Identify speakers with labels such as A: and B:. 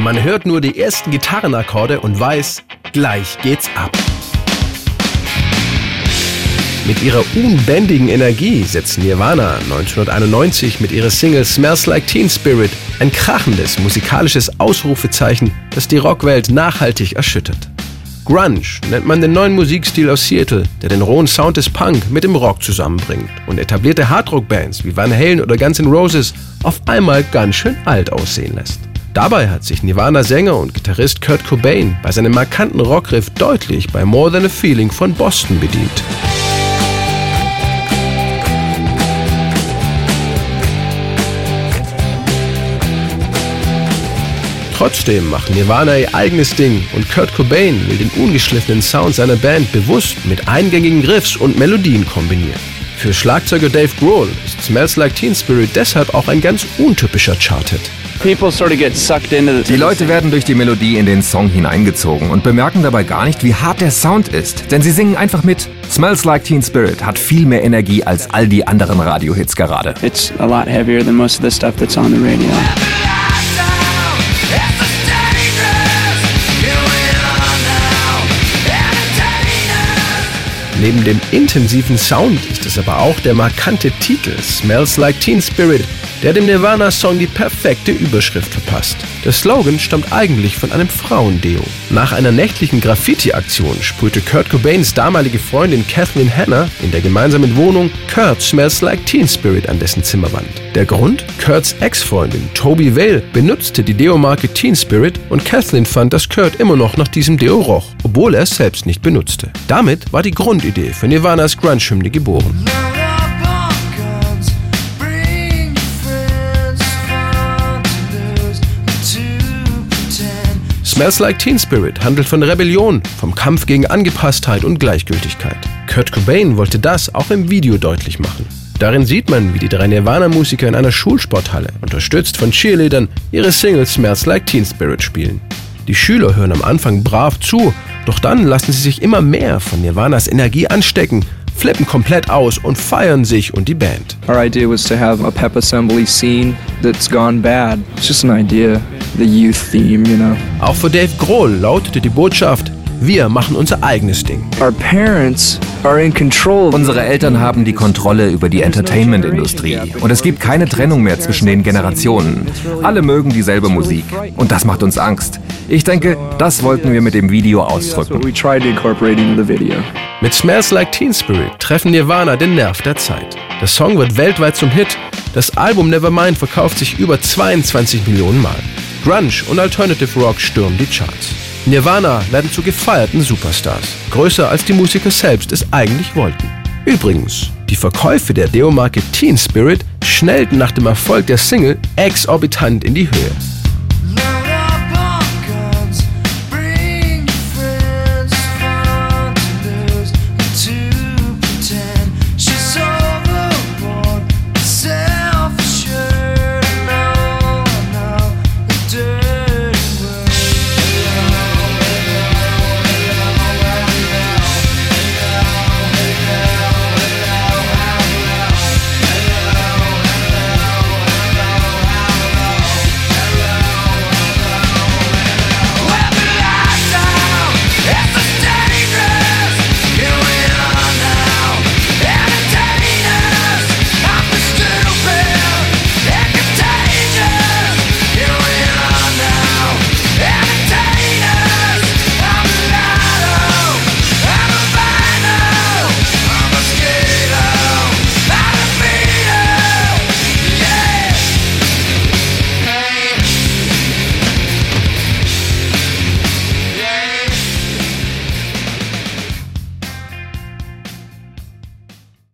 A: Man hört nur die ersten Gitarrenakkorde und weiß, gleich geht's ab. Mit ihrer unbändigen Energie setzen Nirvana 1991 mit ihrer Single Smells Like Teen Spirit ein krachendes musikalisches Ausrufezeichen, das die Rockwelt nachhaltig erschüttert. Grunge nennt man den neuen Musikstil aus Seattle, der den rohen Sound des Punk mit dem Rock zusammenbringt und etablierte Hardrock-Bands wie Van Halen oder Guns N' Roses auf einmal ganz schön alt aussehen lässt. Dabei hat sich Nirvana-Sänger und Gitarrist Kurt Cobain bei seinem markanten Rockriff deutlich bei More Than a Feeling von Boston bedient. Trotzdem machen Nirvana ihr eigenes Ding und Kurt Cobain will den ungeschliffenen Sound seiner Band bewusst mit eingängigen Riffs und Melodien kombinieren. Für Schlagzeuger Dave Grohl ist Smells Like Teen Spirit deshalb auch ein ganz untypischer Charted.
B: Die Leute werden durch die Melodie in den Song hineingezogen und bemerken dabei gar nicht, wie hart der Sound ist, denn sie singen einfach mit. Smells Like Teen Spirit hat viel mehr Energie als all die anderen Radiohits gerade.
C: It's a lot heavier than most of the stuff that's on the radio.
A: Neben dem intensiven Sound ist es aber auch der markante Titel Smells Like Teen Spirit, der dem Nirvana-Song die perfekte Überschrift verpasst. Der Slogan stammt eigentlich von einem Frauendeo. Nach einer nächtlichen Graffiti-Aktion sprühte Kurt Cobains damalige Freundin Kathleen Hanna in der gemeinsamen Wohnung Kurt Smells Like Teen Spirit an dessen Zimmerwand. Der Grund? Kurts Ex-Freundin Toby Vale benutzte die Deo-Marke Teen Spirit und Kathleen fand, dass Kurt immer noch nach diesem Deo roch, obwohl er es selbst nicht benutzte. Damit war die Grundidee für Nirvanas Grunge-Hymne geboren. Smells Like Teen Spirit handelt von Rebellion, vom Kampf gegen Angepasstheit und Gleichgültigkeit. Kurt Cobain wollte das auch im Video deutlich machen. Darin sieht man, wie die drei Nirvana-Musiker in einer Schulsporthalle, unterstützt von Cheerleadern, ihre Single Smells Like Teen Spirit spielen. Die Schüler hören am Anfang brav zu, doch dann lassen sie sich immer mehr von Nirvanas Energie anstecken flippen komplett aus und feiern sich und die Band.
D: Our idea was to have a pep assembly scene that's gone bad. It's just an idea, the youth theme, you know.
A: Auch für Dave Grohl lautete die Botschaft, wir machen unser eigenes Ding.
D: Our parents are in control.
B: Unsere Eltern haben die Kontrolle über die Entertainment-Industrie und es gibt keine Trennung mehr zwischen den Generationen. Alle mögen dieselbe Musik und das macht uns Angst. Ich denke, das wollten wir mit dem Video ausdrücken.
D: We tried to incorporate into the video.
A: Mit Smells Like Teen Spirit treffen Nirvana den Nerv der Zeit. Der Song wird weltweit zum Hit. Das Album Nevermind verkauft sich über 22 Millionen Mal. Grunge und Alternative Rock stürmen die Charts. Nirvana werden zu gefeierten Superstars, größer als die Musiker selbst es eigentlich wollten. Übrigens, die Verkäufe der Deo-Marke Teen Spirit schnellten nach dem Erfolg der Single exorbitant in die Höhe.